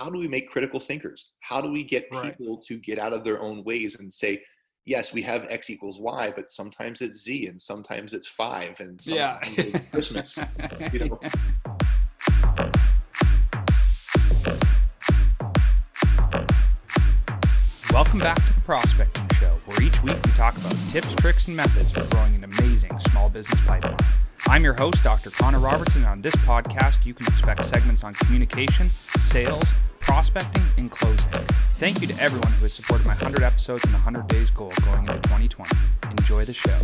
how do we make critical thinkers? How do we get people right. to get out of their own ways and say, yes, we have X equals Y, but sometimes it's Z and sometimes it's five and sometimes yeah. it's Christmas. you know? Welcome back to the Prospecting Show, where each week we talk about tips, tricks, and methods for growing an amazing small business pipeline. I'm your host, Dr. Connor Robertson, and on this podcast, you can expect segments on communication, sales, prospecting, and closing. Thank you to everyone who has supported my 100 episodes and 100 days goal going into 2020. Enjoy the show.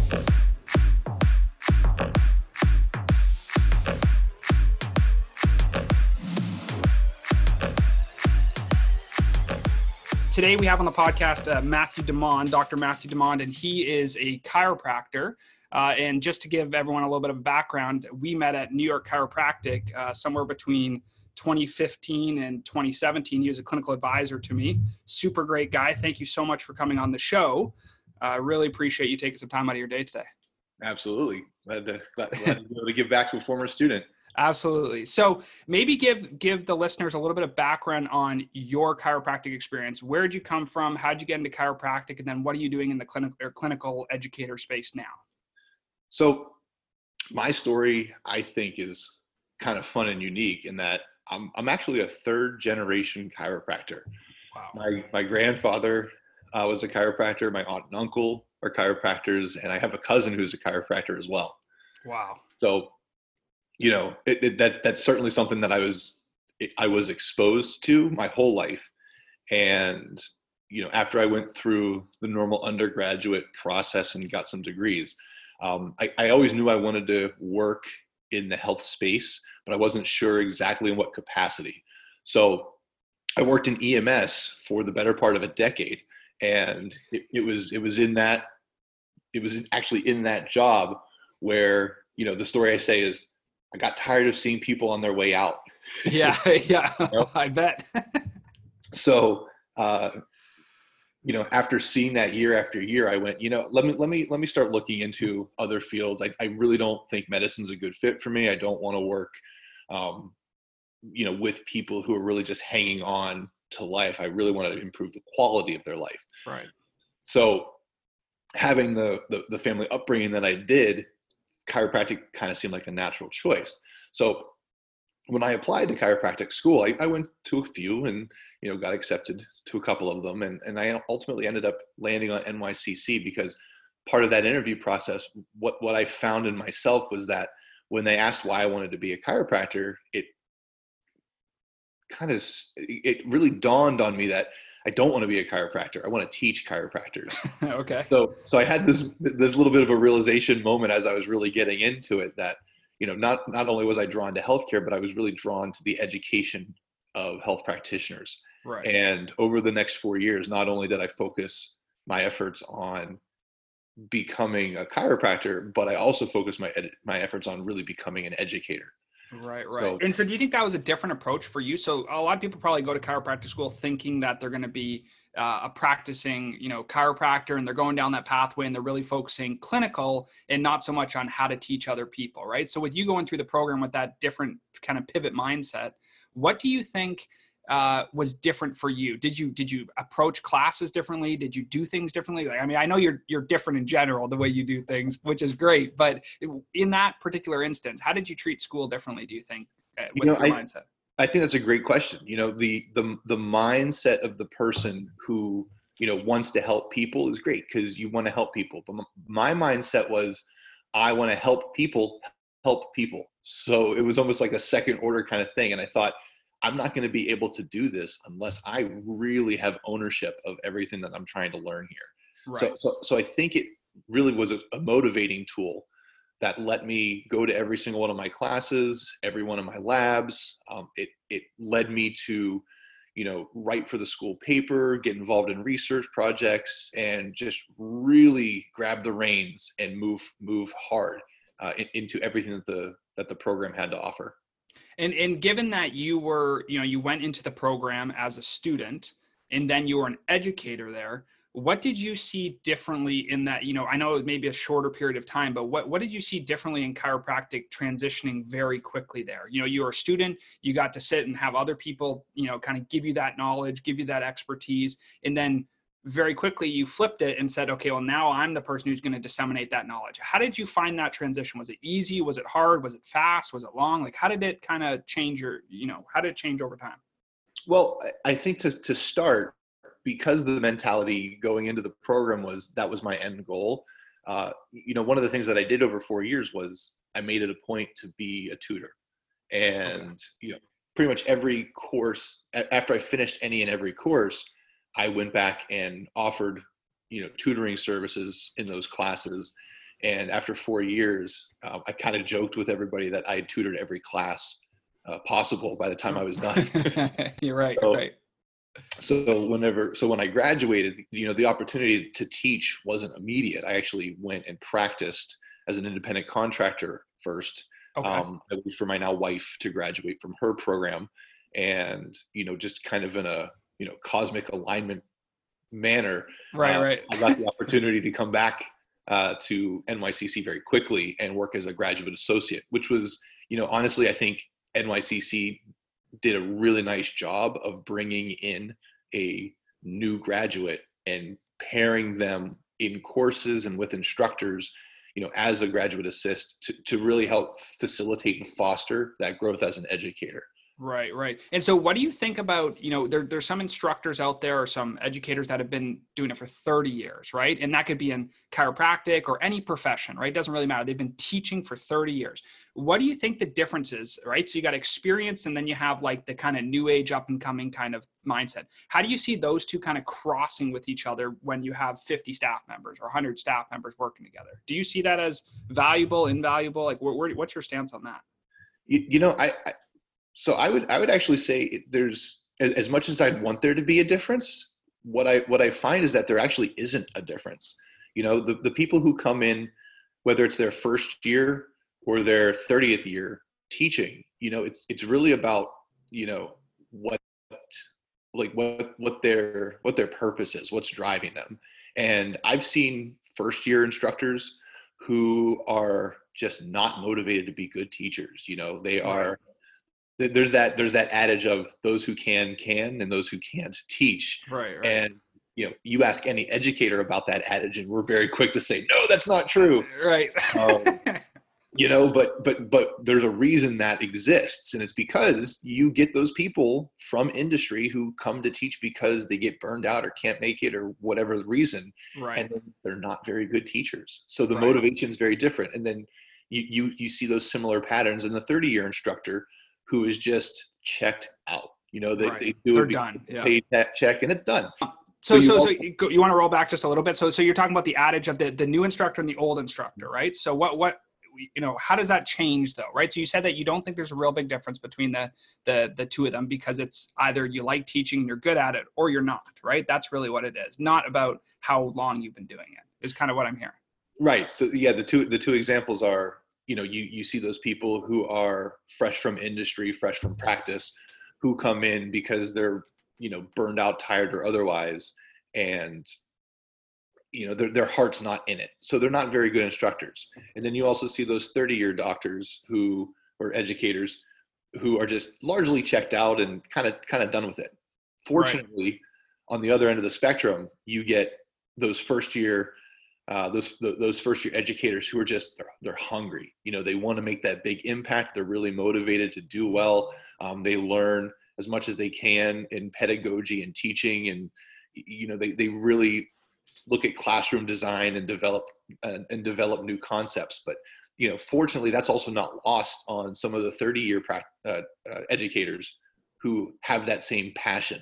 Today we have on the podcast uh, Matthew DiMond, Dr. Matthew DiMond, and he is a chiropractor uh, and just to give everyone a little bit of background, we met at New York Chiropractic uh, somewhere between 2015 and 2017. He was a clinical advisor to me. Super great guy. Thank you so much for coming on the show. I uh, really appreciate you taking some time out of your day today. Absolutely. Glad to, glad, glad to be able to give back to a former student. Absolutely. So maybe give give the listeners a little bit of background on your chiropractic experience. Where did you come from? How did you get into chiropractic? And then what are you doing in the clinic or clinical educator space now? So my story, I think, is kind of fun and unique in that I'm I'm actually a third generation chiropractor. Wow. My my grandfather uh, was a chiropractor. My aunt and uncle are chiropractors, and I have a cousin who's a chiropractor as well. Wow. So, you know, it, it, that that's certainly something that I was I was exposed to my whole life, and you know, after I went through the normal undergraduate process and got some degrees, um, I, I always knew I wanted to work in the health space, but I wasn't sure exactly in what capacity. So I worked in EMS for the better part of a decade, and it, it was it was in that it was actually in that job where you know the story I say is I got tired of seeing people on their way out. Yeah, yeah, you know? I bet. so uh, you know after seeing that year after year i went you know let me let me let me start looking into other fields i, I really don't think medicine's a good fit for me i don't want to work um, you know with people who are really just hanging on to life i really wanted to improve the quality of their life. Right. So having the, the, the family upbringing that i did chiropractic kind of seemed like a natural choice. So when i applied to chiropractic school I, I went to a few and you know got accepted to a couple of them and, and i ultimately ended up landing on nycc because part of that interview process what what i found in myself was that when they asked why i wanted to be a chiropractor it kind of it really dawned on me that i don't want to be a chiropractor i want to teach chiropractors okay so so i had this this little bit of a realization moment as i was really getting into it that you know not not only was i drawn to healthcare but i was really drawn to the education of health practitioners. Right. And over the next four years, not only did I focus my efforts on becoming a chiropractor, but I also focused my ed- my efforts on really becoming an educator. Right, right. So, and so, do you think that was a different approach for you? So, a lot of people probably go to chiropractic school thinking that they're going to be uh, a practicing, you know, chiropractor, and they're going down that pathway, and they're really focusing clinical and not so much on how to teach other people, right? So, with you going through the program with that different kind of pivot mindset, what do you think uh, was different for you? Did you did you approach classes differently? Did you do things differently? Like, I mean, I know you're you're different in general the way you do things, which is great. But in that particular instance, how did you treat school differently? Do you think uh, with you know, your I, mindset? I think that's a great question. You know, the the the mindset of the person who you know wants to help people is great because you want to help people. But my mindset was, I want to help people help people. So it was almost like a second order kind of thing. And I thought I'm not going to be able to do this unless I really have ownership of everything that I'm trying to learn here. Right. So, so, so I think it really was a, a motivating tool that let me go to every single one of my classes, every one of my labs. Um, it it led me to, you know, write for the school paper, get involved in research projects, and just really grab the reins and move move hard uh, into everything that the that the program had to offer. And and given that you were, you know, you went into the program as a student and then you were an educator there, what did you see differently in that you know i know it may be a shorter period of time but what, what did you see differently in chiropractic transitioning very quickly there? You know you were a student you got to sit and have other people you know kind of give you that knowledge give you that expertise and then very quickly you flipped it and said okay well now i'm the person who's going to disseminate that knowledge. How did you find that transition? Was it easy? Was it hard? Was it fast? Was it long? Like how did it kind of change your you know how did it change over time? Well i think to, to start because the mentality going into the program was that was my end goal. Uh, you know, one of the things that I did over four years was I made it a point to be a tutor, and okay. you know, pretty much every course after I finished any and every course, I went back and offered you know tutoring services in those classes. And after four years, uh, I kind of joked with everybody that I had tutored every class uh, possible by the time I was done. you're right. So, right so whenever so when i graduated you know the opportunity to teach wasn't immediate i actually went and practiced as an independent contractor first okay. um, for my now wife to graduate from her program and you know just kind of in a you know cosmic alignment manner right uh, right. I got the opportunity to come back uh, to nycc very quickly and work as a graduate associate which was you know honestly i think nycc did a really nice job of bringing in a new graduate and pairing them in courses and with instructors you know as a graduate assist to, to really help facilitate and foster that growth as an educator Right, right. And so what do you think about, you know, there, there's some instructors out there or some educators that have been doing it for 30 years, right? And that could be in chiropractic or any profession, right? It doesn't really matter. They've been teaching for 30 years. What do you think the difference is, right? So you got experience and then you have like the kind of new age up and coming kind of mindset. How do you see those two kind of crossing with each other when you have 50 staff members or 100 staff members working together? Do you see that as valuable, invaluable? Like where, where, what's your stance on that? You, you know, I, I so I would I would actually say there's as much as I'd want there to be a difference. What I what I find is that there actually isn't a difference. You know, the the people who come in, whether it's their first year or their 30th year teaching, you know, it's it's really about you know what like what what their what their purpose is, what's driving them. And I've seen first year instructors who are just not motivated to be good teachers. You know, they are there's that there's that adage of those who can can and those who can't teach. Right, right. and you know you ask any educator about that adage and we're very quick to say no that's not true. Right. Um, you know but but but there's a reason that exists and it's because you get those people from industry who come to teach because they get burned out or can't make it or whatever the reason right. and they're not very good teachers. So the right. motivation is very different and then you, you you see those similar patterns in the 30 year instructor who is just checked out. You know, they, right. they do They're it, done. Yeah. pay that check, and it's done. Uh, so, so, you, so, so you, you want to roll back just a little bit. So, so you're talking about the adage of the, the new instructor and the old instructor, right? So, what, what, you know, how does that change though, right? So, you said that you don't think there's a real big difference between the, the, the two of them because it's either you like teaching, and you're good at it, or you're not, right? That's really what it is. Not about how long you've been doing it. Is kind of what I'm hearing. Right. So, yeah, the two, the two examples are you know you you see those people who are fresh from industry fresh from practice who come in because they're you know burned out tired or otherwise and you know their, their heart's not in it. So they're not very good instructors. And then you also see those 30 year doctors who or educators who are just largely checked out and kind of kind of done with it. Fortunately right. on the other end of the spectrum you get those first year uh, those those first year educators who are just they're, they're hungry. You know, they want to make that big impact. They're really motivated to do well. Um, they learn as much as they can in pedagogy and teaching, and you know, they they really look at classroom design and develop uh, and develop new concepts. But you know, fortunately, that's also not lost on some of the 30 year pra- uh, uh, educators who have that same passion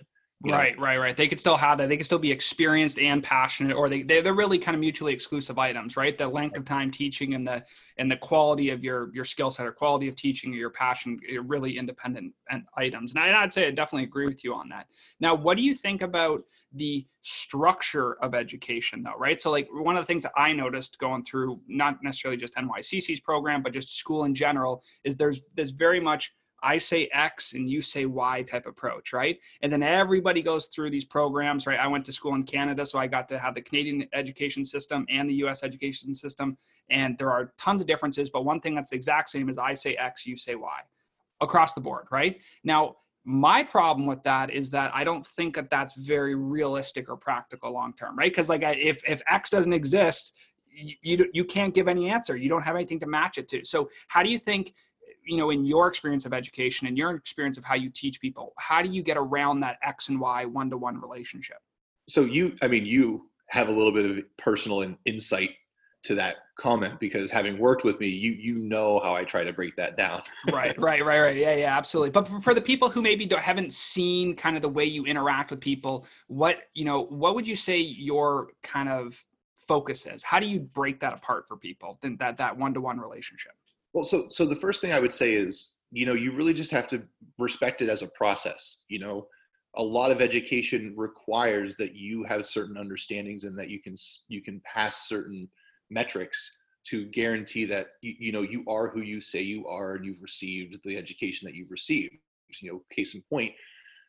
Right, right, right. They could still have that. They could still be experienced and passionate, or they they're really kind of mutually exclusive items, right? The length of time teaching and the and the quality of your your skill set or quality of teaching or your passion are really independent items. And I'd say I definitely agree with you on that. Now, what do you think about the structure of education, though? Right. So, like one of the things that I noticed going through not necessarily just NYCC's program, but just school in general, is there's there's very much I say X and you say Y type approach, right? And then everybody goes through these programs, right? I went to school in Canada, so I got to have the Canadian education system and the US education system. And there are tons of differences, but one thing that's the exact same is I say X, you say Y across the board, right? Now, my problem with that is that I don't think that that's very realistic or practical long term, right? Because like if if X doesn't exist, you, you you can't give any answer. You don't have anything to match it to. So how do you think you know in your experience of education and your experience of how you teach people how do you get around that x and y one-to-one relationship? So you i mean you have a little bit of personal insight to that comment because having worked with me you you know how i try to break that down. Right right right right. Yeah yeah absolutely. But for the people who maybe haven't seen kind of the way you interact with people what you know what would you say your kind of focus is? How do you break that apart for people that that one-to-one relationship well, so so the first thing I would say is, you know, you really just have to respect it as a process. You know, a lot of education requires that you have certain understandings and that you can you can pass certain metrics to guarantee that you, you know you are who you say you are and you've received the education that you've received. You know, case in point,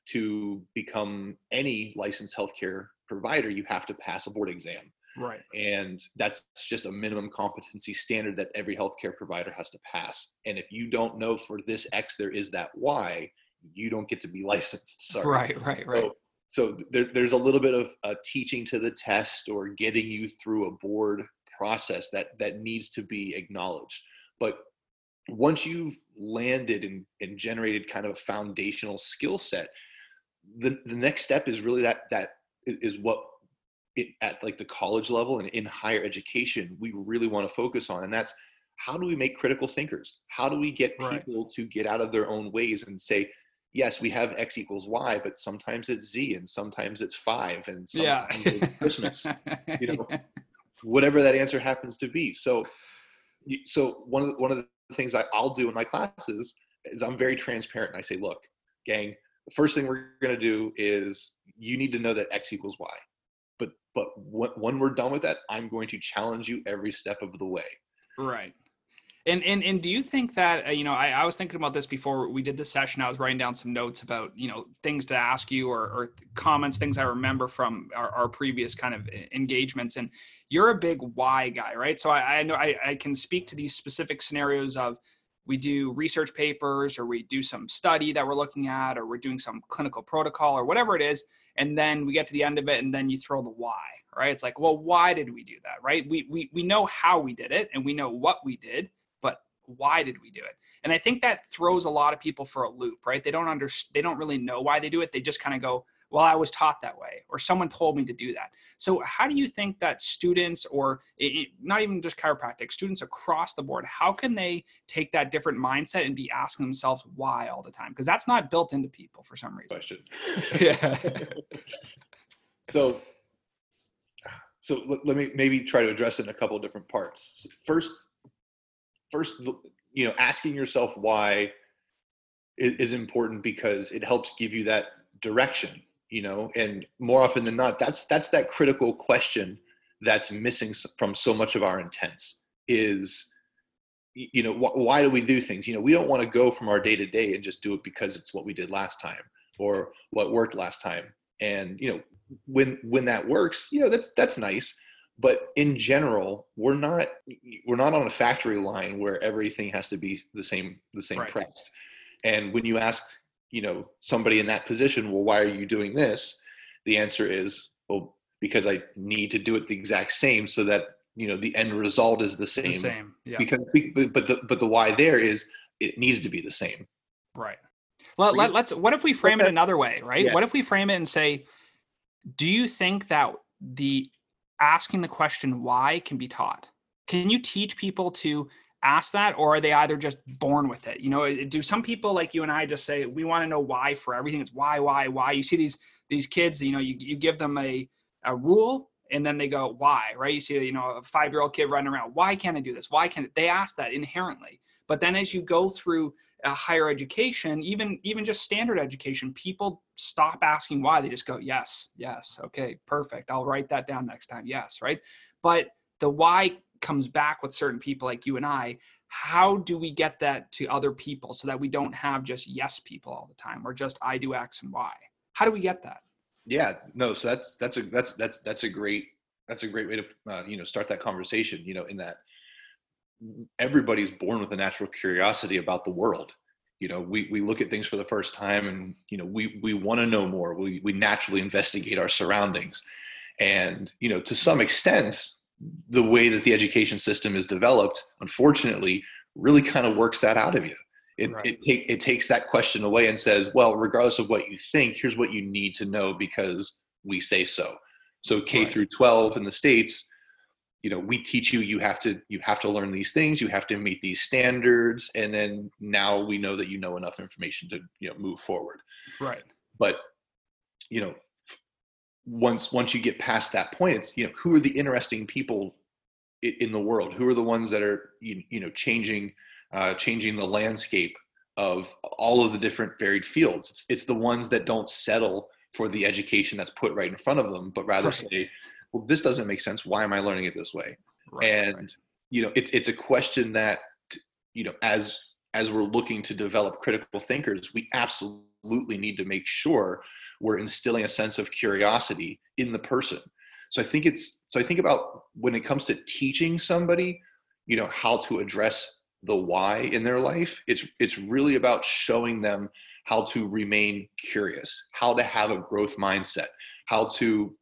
to become any licensed healthcare provider, you have to pass a board exam. Right. And that's just a minimum competency standard that every healthcare provider has to pass. And if you don't know for this X, there is that Y, you don't get to be licensed. Sorry. Right, right, right. So, so there, there's a little bit of uh, teaching to the test or getting you through a board process that that needs to be acknowledged. But once you've landed and, and generated kind of a foundational skill set, the, the next step is really that that is what it, at like the college level and in higher education we really want to focus on and that's how do we make critical thinkers? How do we get people right. to get out of their own ways and say yes we have x equals y but sometimes it's z and sometimes it's five and sometimes yeah. it's christmas you know? Whatever that answer happens to be. So so one of the, one of the things I, i'll do in my classes is i'm very transparent and i say look gang the first thing we're going to do is you need to know that x equals y but but when we're done with that i'm going to challenge you every step of the way. Right. And and and do you think that uh, you know I, I was thinking about this before we did the session i was writing down some notes about you know things to ask you or, or comments things i remember from our, our, previous kind of engagements and you're a big why guy right? So i, I know I, I can speak to these specific scenarios of we do research papers or we do some study that we're looking at or we're doing some clinical protocol or whatever it is and then we get to the end of it and then you throw the why right? It's like well why did we do that right? We we, we know how we did it and we know what we did but why did we do it? And i think that throws a lot of people for a loop right? They don't understand they don't really know why they do it. They just kind of go well i was taught that way or someone told me to do that. So how do you think that students or it, not even just chiropractic students across the board how can they take that different mindset and be asking themselves why all the time? Because that's not built into people for some reason. Question. Yeah. So so let, let me maybe try to address it in a couple of different parts. So first first you know asking yourself why is important because it helps give you that direction you know and more often than not that's that's that critical question that's missing from so much of our intents is you know wh- why do we do things? You know we don't want to go from our day to day and just do it because it's what we did last time or what worked last time. And you know when when that works you know that's that's nice. But in general we're not we're not on a factory line where everything has to be the same the same right. pressed. And when you ask you know somebody in that position well why are you doing this? The answer is well because i need to do it the exact same so that you know the end result is the same, the same. yeah. because but the but the why there is it needs to be the same. Right. Well let, us what if we frame it another way right? Yeah. what if we frame it and say do you think that the asking the question why can be taught? Can you teach people to ask that or are they either just born with it? You know do some people like you and i just say we want to know why for everything. It's why why why. You see these these kids you know you, you give them a, a rule and then they go why? Right? You see you know a five year old kid running around why can't i do this? Why can't they ask that inherently. But then as you go through a higher education even even just standard education people stop asking why. They just go yes yes okay perfect. I'll write that down next time. Yes right? But the why comes back with certain people like you and I, how do we get that to other people so that we don't have just yes people all the time or just I do X and Y? How do we get that? Yeah, no. So that's that's a that's that's that's a great that's a great way to uh, you know start that conversation. You know, in that everybody's born with a natural curiosity about the world. You know, we we look at things for the first time, and you know, we we want to know more. We we naturally investigate our surroundings, and you know, to some extent, the way that the education system is developed, unfortunately, really kind of works that out of you. It, right. it, take, it takes that question away and says, well, regardless of what you think, here's what you need to know because we say so. So K right. through 12 in the States, you know, we teach you, you have to, you have to learn these things, you have to meet these standards. And then now we know that you know enough information to, you know, move forward. Right. But, you know, once, once you get past that point, it's, you know, who are the interesting people in the world? Who are the ones that are, you, you know, changing, uh, changing the landscape of all of the different varied fields. It's, it's the ones that don't settle for the education that's put right in front of them, but rather right. say, well, this doesn't make sense. Why am I learning it this way? Right, and, right. you know, it's, it's a question that, you know, as, as we're looking to develop critical thinkers, we absolutely need to make sure we're instilling a sense of curiosity in the person. So I think it's, so I think about when it comes to teaching somebody, you know, how to address the why in their life it's it's really about showing them how to remain curious how to have a growth mindset how to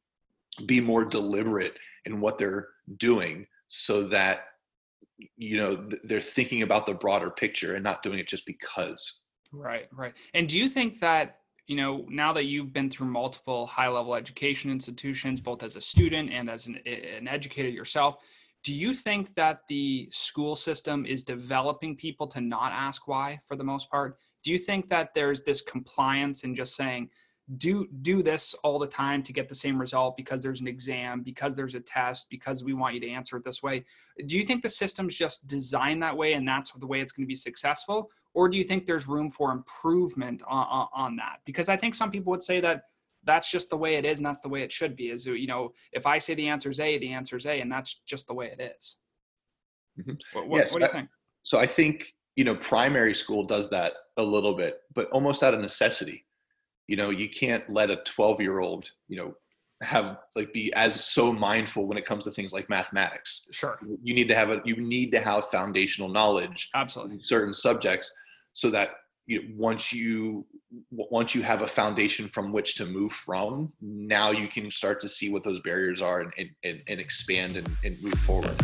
be more deliberate in what they're doing so that you know they're thinking about the broader picture and not doing it just because right right. And do you think that you know now that you've been through multiple high level education institutions both as a student and as an, an educator yourself do you think that the school system is developing people to not ask why for the most part? Do you think that there's this compliance in just saying do do this all the time to get the same result because there's an exam because there's a test because we want you to answer it this way. Do you think the system's just designed that way and that's the way it's going to be successful? Or do you think there's room for improvement on, on, on that? Because i think some people would say that that's just the way it is and that's the way it should be is you know if i say the answer is a the answer is a and that's just the way it is. Mm-hmm. what, what, yes, what do you think? So i think you know primary school does that a little bit but almost out of necessity you know you can't let a 12 year old you know have like be as so mindful when it comes to things like mathematics. Sure. You need to have a you need to have foundational knowledge absolutely. certain subjects so that you know, once you once you have a foundation from which to move from now you can start to see what those barriers are and, and, and expand and, and move forward